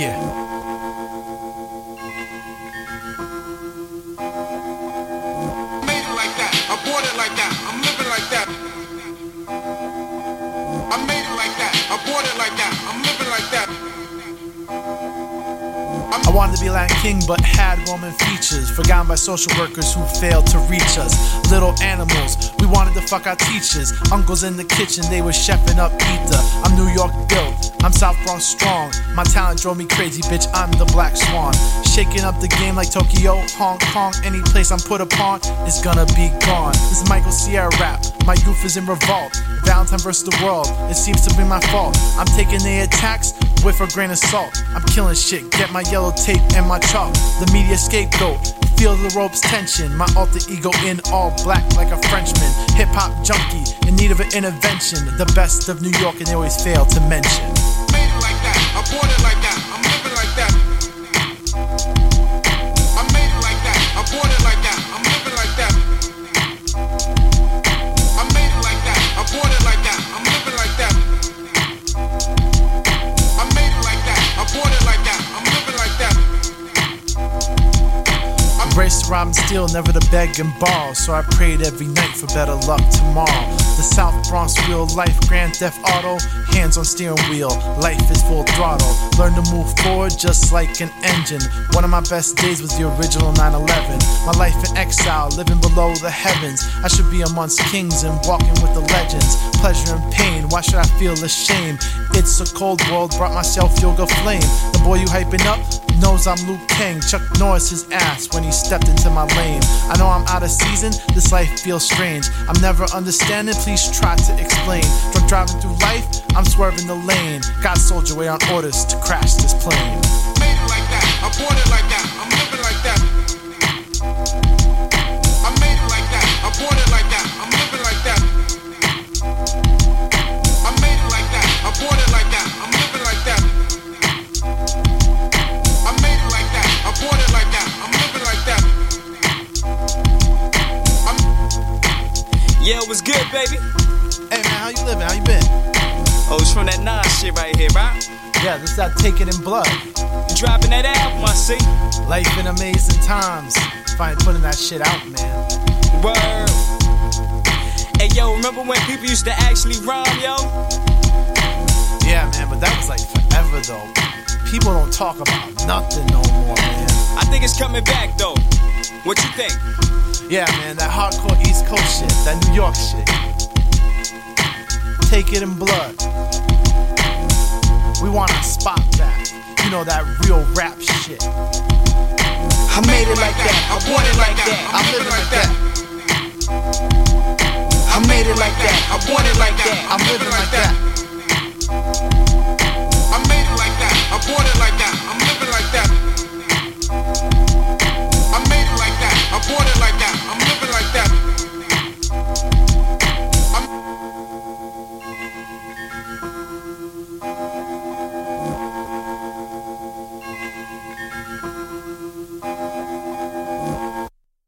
Yeah. made it like that. I bought it like that. I'm living like that. I made it like that. I bought it like that. I'm living like that. I wanted to be Latin King, but had Roman features. Forgotten by social workers who failed to reach us. Little animals, we wanted to fuck our teachers. Uncles in the kitchen, they were chefing up pizza. I'm New York built, I'm South Bronx strong. My talent drove me crazy, bitch, I'm the black swan. Shaking up the game like Tokyo, Hong Kong. Any place I'm put upon is gonna be gone. This is Michael Sierra rap, my youth is in revolt. Valentine versus the world, it seems to be my fault. I'm taking the attacks with a grain of salt. I'm killing shit, get my yellow tape and my chalk. The media scapegoat, feel the ropes tension. My alter ego in all black like a Frenchman. Hip hop junkie, in need of an intervention. The best of New York, and they always fail to mention. Made it like that. I bought it like Race and steal, never to beg and borrow. So I prayed every night for better luck tomorrow. The South Bronx real life, Grand Theft Auto, hands on steering wheel, life is full throttle. Learn to move forward just like an engine. One of my best days was the original 9 11. My life in exile, living below the heavens. I should be amongst kings and walking with the legends. Pleasure and pain, why should I feel ashamed? It's a cold world, brought myself yoga flame. The boy you hyping up knows I'm Luke King. Chuck Norris his ass when he stepped into my lane. I know I'm out of season, this life feels strange. I'm never understanding, please try to explain. Drunk driving through life, I'm swerving the lane. Got soldier wait on orders to crash this plane. Made it like that. I like that. I'm Yeah, it was good, baby. Hey man, how you living? How you been? Oh, it's from that Nas shit right here, right? Yeah, this is that Take It in Blood. You dropping that album, I see. Life in amazing times. Finally putting that shit out, man. Word. Hey, yo, remember when people used to actually rhyme, yo? Yeah, man, but that was like forever though. People don't talk about nothing no more, man. I think it's coming back, though. What you think? Yeah, man, that hardcore East Coast shit, that New York shit. Take it in blood. We want to spot that. You know that real rap shit. I made it like that. I want it like that. I'm living like that. I made it like that. I want it like that. I'm living like that.